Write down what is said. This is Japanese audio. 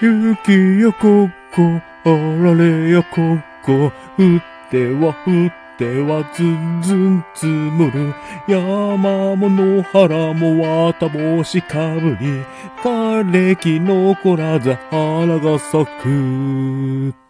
雪やここ、あられやここ、降っては降ってはずんずん積もる。山も野原も綿帽子かぶり、枯れ木残らず花が咲く。